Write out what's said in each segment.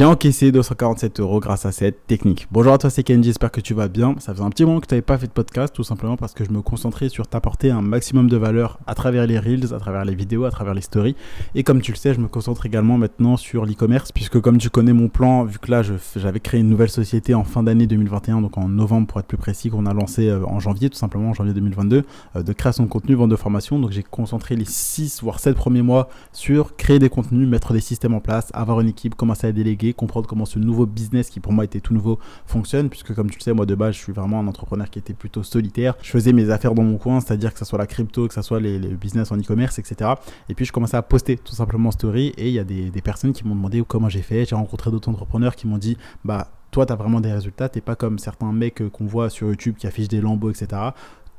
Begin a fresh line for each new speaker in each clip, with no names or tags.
J'ai encaissé 247 euros grâce à cette technique. Bonjour à toi, c'est Kenji, j'espère que tu vas bien. Ça faisait un petit moment que tu n'avais pas fait de podcast, tout simplement parce que je me concentrais sur t'apporter un maximum de valeur à travers les reels, à travers les vidéos, à travers les stories. Et comme tu le sais, je me concentre également maintenant sur l'e-commerce, puisque comme tu connais mon plan, vu que là j'avais créé une nouvelle société en fin d'année 2021, donc en novembre pour être plus précis, qu'on a lancé euh, en janvier, tout simplement en janvier 2022, euh, de création de contenu, vente de formation. Donc j'ai concentré les 6 voire 7 premiers mois sur créer des contenus, mettre des systèmes en place, avoir une équipe, commencer à déléguer, comprendre comment ce nouveau business qui pour moi était tout nouveau fonctionne, puisque comme tu le sais, moi de base, je suis vraiment un entrepreneur qui était plutôt solitaire. Je faisais mes affaires dans mon coin, c'est-à-dire que ce soit la crypto, que ce soit les, business en e-commerce, etc. Et puis je commençais à poster tout simplement en story et il y a des, personnes qui m'ont demandé comment j'ai fait. J'ai rencontré d'autres entrepreneurs qui m'ont dit, bah toi, tu as vraiment des résultats, t'es pas comme certains mecs qu'on voit sur YouTube qui affichent des lambeaux, etc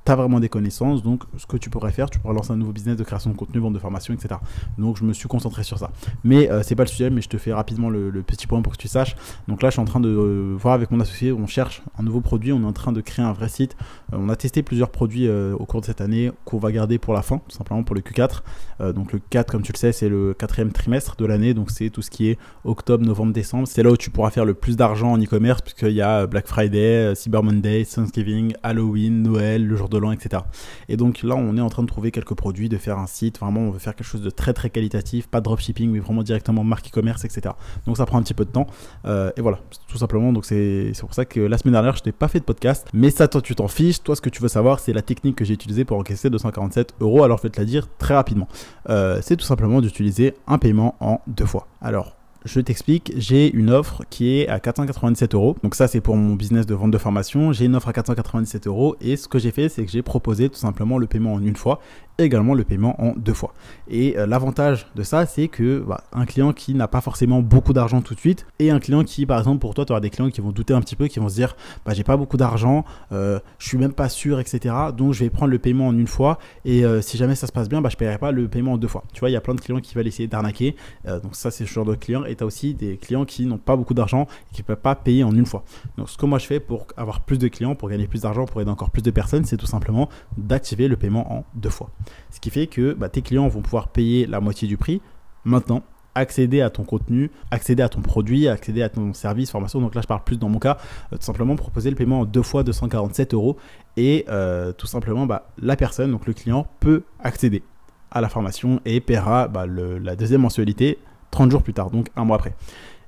tu as vraiment des connaissances. Donc, ce que tu pourrais faire, tu pourrais lancer un nouveau business de création de contenu, vente de formation, etc. Donc, je me suis concentré sur ça. Mais euh, c'est pas le sujet, mais je te fais rapidement le, petit point pour que tu saches. Donc là, je suis en train de euh, voir avec mon associé, on cherche un nouveau produit, on est en train de créer un vrai site. Euh, on a testé plusieurs produits au cours de cette année qu'on va garder pour la fin, tout simplement pour le Q4. donc le 4, comme tu le sais, c'est le quatrième trimestre de l'année, donc c'est tout ce qui est octobre, novembre, décembre. C'est là où tu pourras faire le plus d'argent en e-commerce, puisqu'il y a Black Friday, Cyber Monday, Thanksgiving, Halloween, Noël, le jour de etc. Et donc là, on est en train de trouver quelques produits, de faire un site. Vraiment, on veut faire quelque chose de très très qualitatif, pas dropshipping, mais vraiment directement marque e-commerce, etc. Donc ça prend un petit peu de temps. Euh, et voilà, tout simplement. Donc c'est pour ça que la semaine dernière, je n'ai pas fait de podcast. Mais ça, toi, tu t'en fiches. Toi, ce que tu veux savoir, c'est la technique que j'ai utilisée pour encaisser 247 euros. Alors je vais te la dire très rapidement. Euh, c'est tout simplement d'utiliser un paiement en deux fois. Alors, je t'explique, j'ai une offre qui est à 497 euros. Donc ça, c'est pour mon business de vente de formation. J'ai une offre à 497 euros et ce que j'ai fait, c'est que j'ai proposé tout simplement le paiement en une fois également le paiement en deux fois. Et euh, l'avantage de ça, c'est que bah, un client qui n'a pas forcément beaucoup d'argent tout de suite et un client qui, par exemple, pour toi, tu auras des clients qui vont douter un petit peu, qui vont se dire, bah, j'ai pas beaucoup d'argent, euh, je suis même pas sûr, etc. Donc je vais prendre le paiement en une fois et euh, si jamais ça se passe bien, bah, je paierai pas le paiement en deux fois. Tu vois, il y a plein de clients qui veulent essayer d'arnaquer. donc ça, c'est ce genre de client. Et tu as aussi des clients qui n'ont pas beaucoup d'argent et qui ne peuvent pas payer en une fois. Donc ce que moi je fais pour avoir plus de clients, pour gagner plus d'argent, pour aider encore plus de personnes, c'est tout simplement d'activer le paiement en deux fois. Ce qui fait que bah, tes clients vont pouvoir payer la moitié du prix maintenant accéder à ton contenu, accéder à ton produit, accéder à ton service, formation. Donc là, je parle plus dans mon cas, euh, tout simplement proposer le paiement en deux fois 247 euros et euh, tout simplement, bah, la personne, donc le client, peut accéder à la formation et paiera bah, la deuxième mensualité 30 jours plus tard, donc un mois après.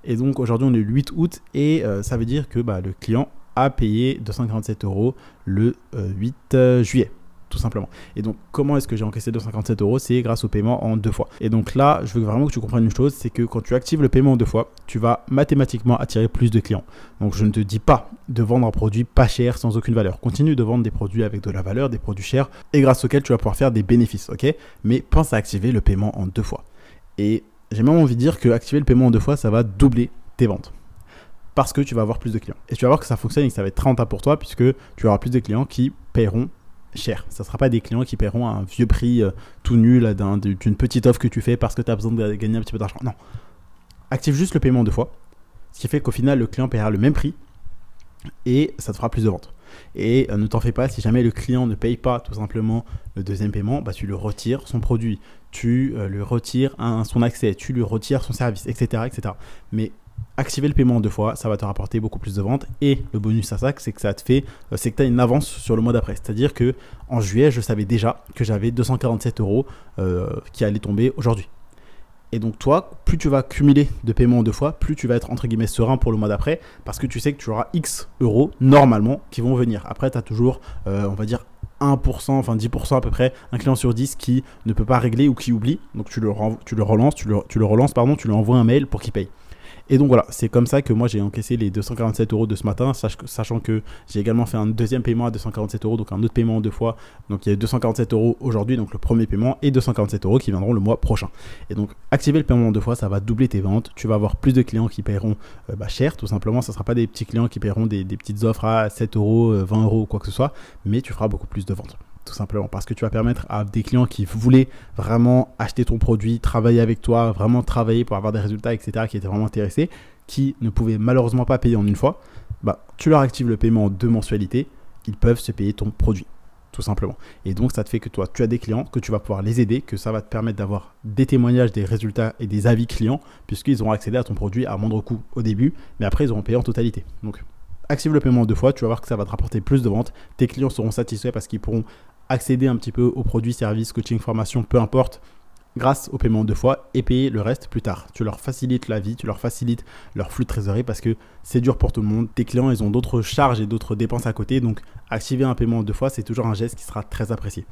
Et donc aujourd'hui, on est le 8 août et euh, ça veut dire que le client a payé 247 euros le 8 juillet tout simplement. Et donc, comment est-ce que j'ai encaissé 257 euros? C'est grâce au paiement en deux fois. Et donc là, je veux vraiment que tu comprennes une chose, c'est que quand tu actives le paiement en deux fois, tu vas mathématiquement attirer plus de clients. Donc, je ne te dis pas de vendre un produit pas cher sans aucune valeur. Continue de vendre des produits avec de la valeur, des produits chers, et grâce auxquels tu vas pouvoir faire des bénéfices, ok? Mais pense à activer le paiement en deux fois. Et j'ai même envie de dire que activer le paiement en deux fois, ça va doubler tes ventes parce que tu vas avoir plus de clients. Et tu vas voir que ça fonctionne et que ça va être très rentable pour toi puisque tu auras plus de clients qui paieront cher. Ça ne sera pas des clients qui paieront un vieux prix euh, tout nul d'une petite offre que tu fais parce que tu as besoin de gagner un petit peu d'argent. Non. Active juste le paiement deux fois. Ce qui fait qu'au final, le client paiera le même prix et ça te fera plus de ventes. Et euh, ne t'en fais pas, si jamais le client ne paye pas tout simplement le deuxième paiement, bah, tu lui retires son produit, tu euh, lui retires son accès, tu lui retires son service, etc. etc. Mais activer le paiement deux fois, ça va te rapporter beaucoup plus de ventes. Et le bonus à ça, c'est que ça te fait, euh, c'est que tu as une avance sur le mois d'après. C'est-à-dire que en juillet, je savais déjà que j'avais 247 euros qui allaient tomber aujourd'hui. Et donc toi, plus tu vas cumuler de paiements deux fois, plus tu vas être entre guillemets serein pour le mois d'après, parce que tu sais que tu auras X euros normalement qui vont venir. Après, tu as toujours, euh, on va dire, 1%, enfin 10% à peu près, un client sur 10 qui ne peut pas régler ou qui oublie. Donc tu le, relances, tu le relances, pardon, tu lui envoies un mail pour qu'il paye. Et donc voilà, c'est comme ça que moi j'ai encaissé les 247 euros de ce matin, sachant que j'ai également fait un deuxième paiement à 247 euros, donc un autre paiement en deux fois. Donc il y a 247 euros aujourd'hui, donc le premier paiement, et 247 euros qui viendront le mois prochain. Et donc activer le paiement en deux fois, ça va doubler tes ventes. Tu vas avoir plus de clients qui paieront euh, bah, cher, tout simplement. Ça ne sera pas des petits clients qui paieront des, des petites offres à 7 euros, 20 euh, euros ou quoi que ce soit, mais tu feras beaucoup plus de ventes tout simplement parce que tu vas permettre à des clients qui voulaient vraiment acheter ton produit, travailler avec toi, vraiment travailler pour avoir des résultats, etc., qui étaient vraiment intéressés, qui ne pouvaient malheureusement pas payer en une fois, bah, tu leur actives le paiement en deux mensualités, ils peuvent se payer ton produit. tout simplement. Et donc, ça te fait que toi, tu as des clients, que tu vas pouvoir les aider, que ça va te permettre d'avoir des témoignages, des résultats et des avis clients, puisqu'ils auront accédé à ton produit à moindre coût au début, mais après, ils auront payé en totalité. Donc, active le paiement deux fois, tu vas voir que ça va te rapporter plus de ventes. Tes clients seront satisfaits parce qu'ils pourront accéder un petit peu aux produits, services, coaching, formation, peu importe, grâce au paiement deux fois et payer le reste plus tard. Tu leur facilites la vie, tu leur facilites leur flux de trésorerie parce que c'est dur pour tout le monde. Tes clients, ils ont d'autres charges et d'autres dépenses à côté. Donc, activer un paiement deux fois, c'est toujours un geste qui sera très apprécié.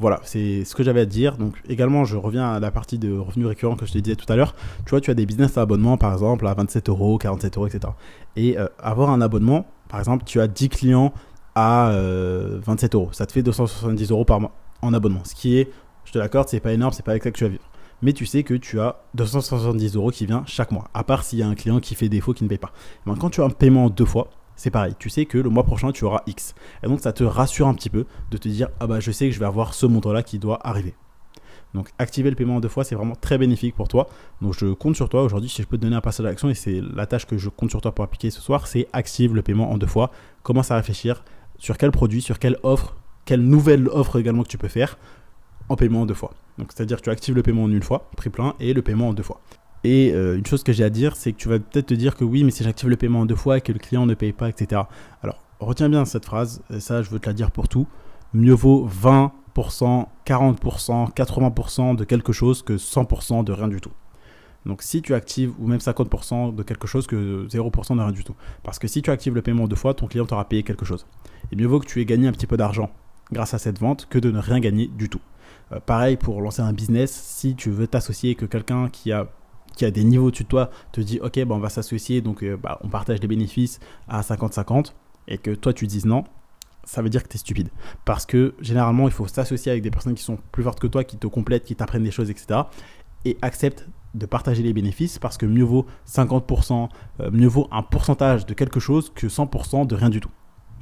Voilà, c'est ce que j'avais à dire. Donc également, je reviens à la partie de revenus récurrents que je te disais tout à l'heure. Tu vois, tu as des business à abonnement, par exemple, à 27 euros, 47 euros, etc. Et euh, avoir un abonnement, par exemple, tu as 10 clients à 27 euh, euros. Ça te fait 270 euros par mois en abonnement. Ce qui est je te l'accorde, c'est pas énorme, c'est pas avec ça que tu vas vivre. Mais tu sais que tu as 270 euros qui vient chaque mois, à part s'il y a un client qui fait défaut, qui ne paye pas. quand tu as un paiement deux fois, c'est pareil. Tu sais que le mois prochain, tu auras X. Et donc, ça te rassure un petit peu de te dire, ah bah, je sais que je vais avoir ce montant-là qui doit arriver. Donc, activer le paiement deux fois, c'est vraiment très bénéfique pour toi. Donc, je compte sur toi aujourd'hui. Si je peux te donner un passage d'action, et c'est la tâche que je compte sur toi pour appliquer ce soir, c'est active le paiement en deux fois. Commence à réfléchir sur quel produit, sur quelle offre, quelle nouvelle offre également que tu peux faire en paiement en deux fois. Donc c'est-à-dire que tu actives le paiement en une fois, prix plein, et le paiement en deux fois. Et euh, une chose que j'ai à dire, c'est que tu vas peut-être te dire que oui, mais si j'active le paiement en deux fois et que le client ne paye pas, etc. Alors, retiens bien cette phrase, et ça, je veux te la dire pour tout. Mieux vaut 20%, 40%, 80% de quelque chose que 100% de rien du tout. Donc si tu actives, ou même 50% de quelque chose que 0% de rien du tout. Parce que si tu actives le paiement deux fois, ton client t'aura payé quelque chose. Et mieux vaut que tu aies gagné un petit peu d'argent grâce à cette vente que de ne rien gagner du tout. Euh, pareil pour lancer un business, si tu veux t'associer que quelqu'un qui a qui a des niveaux au-dessus de toi te dit ok bah, on va s'associer donc euh, bah, on partage les bénéfices à 50-50 et que toi tu dises non ça veut dire que tu es stupide parce que généralement il faut s'associer avec des personnes qui sont plus fortes que toi qui te complètent qui t'apprennent des choses etc et accepte de partager les bénéfices parce que mieux vaut 50% euh, mieux vaut un pourcentage de quelque chose que 100% de rien du tout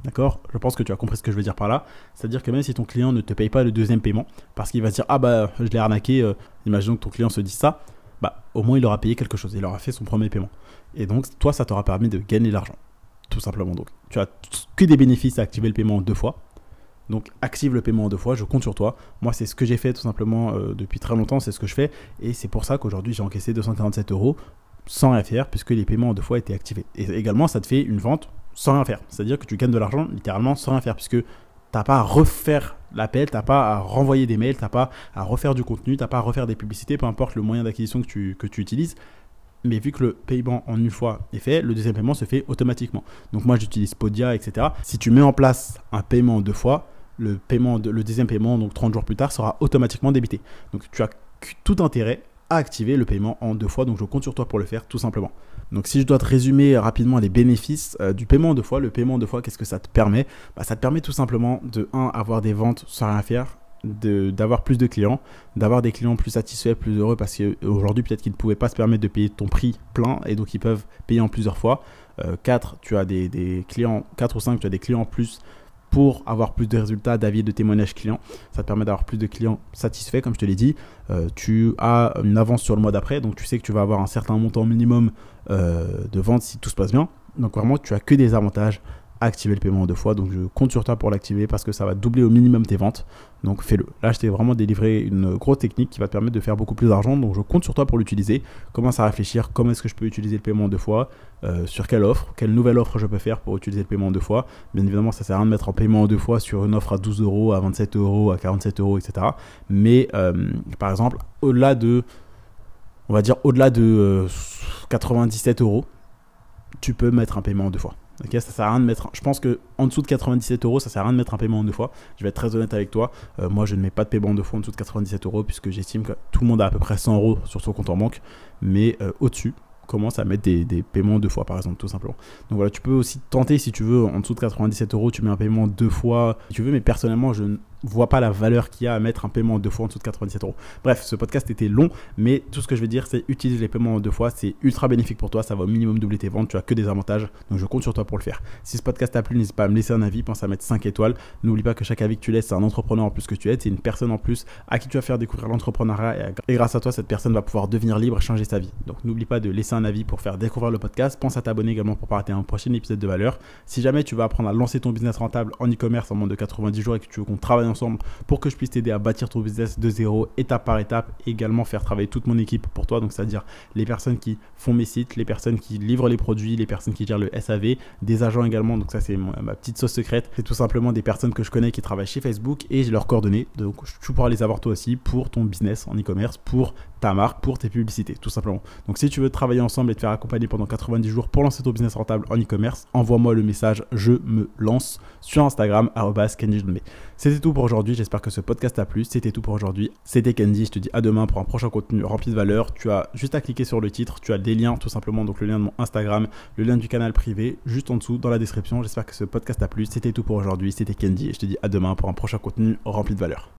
D'accord? Je pense que tu as compris ce que je veux dire par là. C'est-à-dire que même si ton client ne te paye pas le deuxième paiement, parce qu'il va se dire Ah bah je l'ai arnaqué, euh, imaginons que ton client se dise ça, bah au moins il aura payé quelque chose, il aura fait son premier paiement. Et donc toi ça t'aura permis de gagner de l'argent. Tout simplement donc. Tu as que des bénéfices à activer le paiement deux fois. Donc active le paiement deux fois, je compte sur toi. Moi c'est ce que j'ai fait tout simplement euh, depuis très longtemps, c'est ce que je fais. Et c'est pour ça qu'aujourd'hui j'ai encaissé 247 euros sans rien faire puisque les paiements deux fois étaient activés. Et également ça te fait une vente sans rien faire. C'est-à-dire que tu gagnes de l'argent littéralement sans rien faire, puisque t'as pas à refaire l'appel, t'as pas à renvoyer des mails, t'as pas à refaire du contenu, t'as pas à refaire des publicités, peu importe le moyen d'acquisition que tu, que tu utilises. Mais vu que le paiement en une fois est fait, le deuxième paiement se fait automatiquement. Donc moi j'utilise Podia, etc. Si tu mets en place un paiement deux fois, le, paiement le deuxième paiement, donc 30 jours plus tard, sera automatiquement débité. Donc tu as tout intérêt à activer le paiement en deux fois. Donc je compte sur toi pour le faire tout simplement. Donc si je dois te résumer rapidement les bénéfices euh, du paiement deux fois, le paiement deux fois, qu'est-ce que ça te permet? Bah, Ça te permet tout simplement de 1 avoir des ventes sans rien faire, d'avoir plus de clients, d'avoir des clients plus satisfaits, plus heureux parce qu'aujourd'hui peut-être qu'ils ne pouvaient pas se permettre de payer ton prix plein et donc ils peuvent payer en plusieurs fois. 4, euh, tu as des, des, clients, 4 ou 5, tu as des clients plus pour avoir plus de résultats d'avis de témoignages clients. Ça te permet d'avoir plus de clients satisfaits, comme je te l'ai dit. Euh, tu as une avance sur le mois d'après, donc tu sais que tu vas avoir un certain montant minimum euh, de vente si tout se passe bien. Donc vraiment, tu as que des avantages activer le paiement en deux fois. Donc je compte sur toi pour l'activer parce que ça va doubler au minimum tes ventes. Donc fais-le. Là, je t'ai vraiment délivré une grosse technique qui va te permettre de faire beaucoup plus d'argent. Donc je compte sur toi pour l'utiliser. Commence à réfléchir comment est-ce que je peux utiliser le paiement en deux fois, euh, sur quelle offre, quelle nouvelle offre je peux faire pour utiliser le paiement en deux fois. Bien évidemment, ça sert à rien de mettre en paiement en deux fois sur une offre à 12 euros, à 27 euros, à 47 euros, etc. Mais euh, par exemple, au-delà de, on va dire au-delà de 97 euh, euros, tu peux mettre un paiement en deux fois. Ça sert à rien de mettre. Je pense que en dessous de 97 euros, ça sert à rien de mettre un paiement en deux fois. Je vais être très honnête avec toi. Euh, moi, je ne mets pas de paiement en deux fois en dessous de 97 euros puisque j'estime que tout le monde a à peu près 100 euros sur son compte en banque. Mais euh, au-dessus, commence à mettre des, des, paiements deux fois, par exemple, tout simplement. Donc voilà, tu peux aussi tenter si tu veux en dessous de 97 euros, tu mets un paiement deux fois si tu veux. Mais personnellement, je vois pas la valeur qu'il y a à mettre un paiement en deux fois en dessous de 97 euros. Bref, ce podcast était long, mais tout ce que je vais dire, c'est utiliser les paiements en deux fois. C'est ultra bénéfique pour toi. Ça va au minimum doubler tes ventes. Tu as que des avantages. Donc je compte sur toi pour le faire. Si ce podcast t'a plu, n'hésite pas à me laisser un avis. Pense à mettre 5 étoiles. N'oublie pas que chaque avis que tu laisses, c'est un entrepreneur en plus que tu aides. C'est une personne en plus à qui tu vas faire découvrir l'entrepreneuriat. Et grâce à toi, cette personne va pouvoir devenir libre et changer sa vie. Donc n'oublie pas de laisser un avis pour faire découvrir le podcast. Pense à t'abonner également pour pas rater un prochain épisode de valeur. Si jamais tu vas apprendre à lancer ton business rentable en e-commerce en moins de 90 jours et que tu veux qu'on travaille ensemble pour que je puisse t'aider à bâtir ton business de zéro, étape par étape, également faire travailler toute mon équipe pour toi. Donc c'est-à-dire les personnes qui font mes sites, les personnes qui livrent les produits, les personnes qui gèrent le SAV, des agents également. Donc ça c'est ma petite sauce secrète. C'est tout simplement des personnes que je connais qui travaillent chez Facebook et j'ai leurs coordonnées. Donc tu pourras les avoir toi aussi pour ton business en e-commerce, pour ta marque, pour tes publicités, tout simplement. Donc si tu veux travailler ensemble et te faire accompagner pendant 90 jours pour lancer ton business rentable en e-commerce, envoie-moi le message je me lance sur Instagram C'était tout pour aujourd'hui, j'espère que ce podcast t'a plu, c'était tout pour aujourd'hui. C'était Candy, je te dis à demain pour un prochain contenu rempli de valeur. Tu as juste à cliquer sur le titre, tu as des liens tout simplement, donc le lien de mon Instagram, le lien du canal privé, juste en dessous dans la description. J'espère que ce podcast t'a plu, c'était tout pour aujourd'hui, c'était Candy et je te dis à demain pour un prochain contenu rempli de valeur.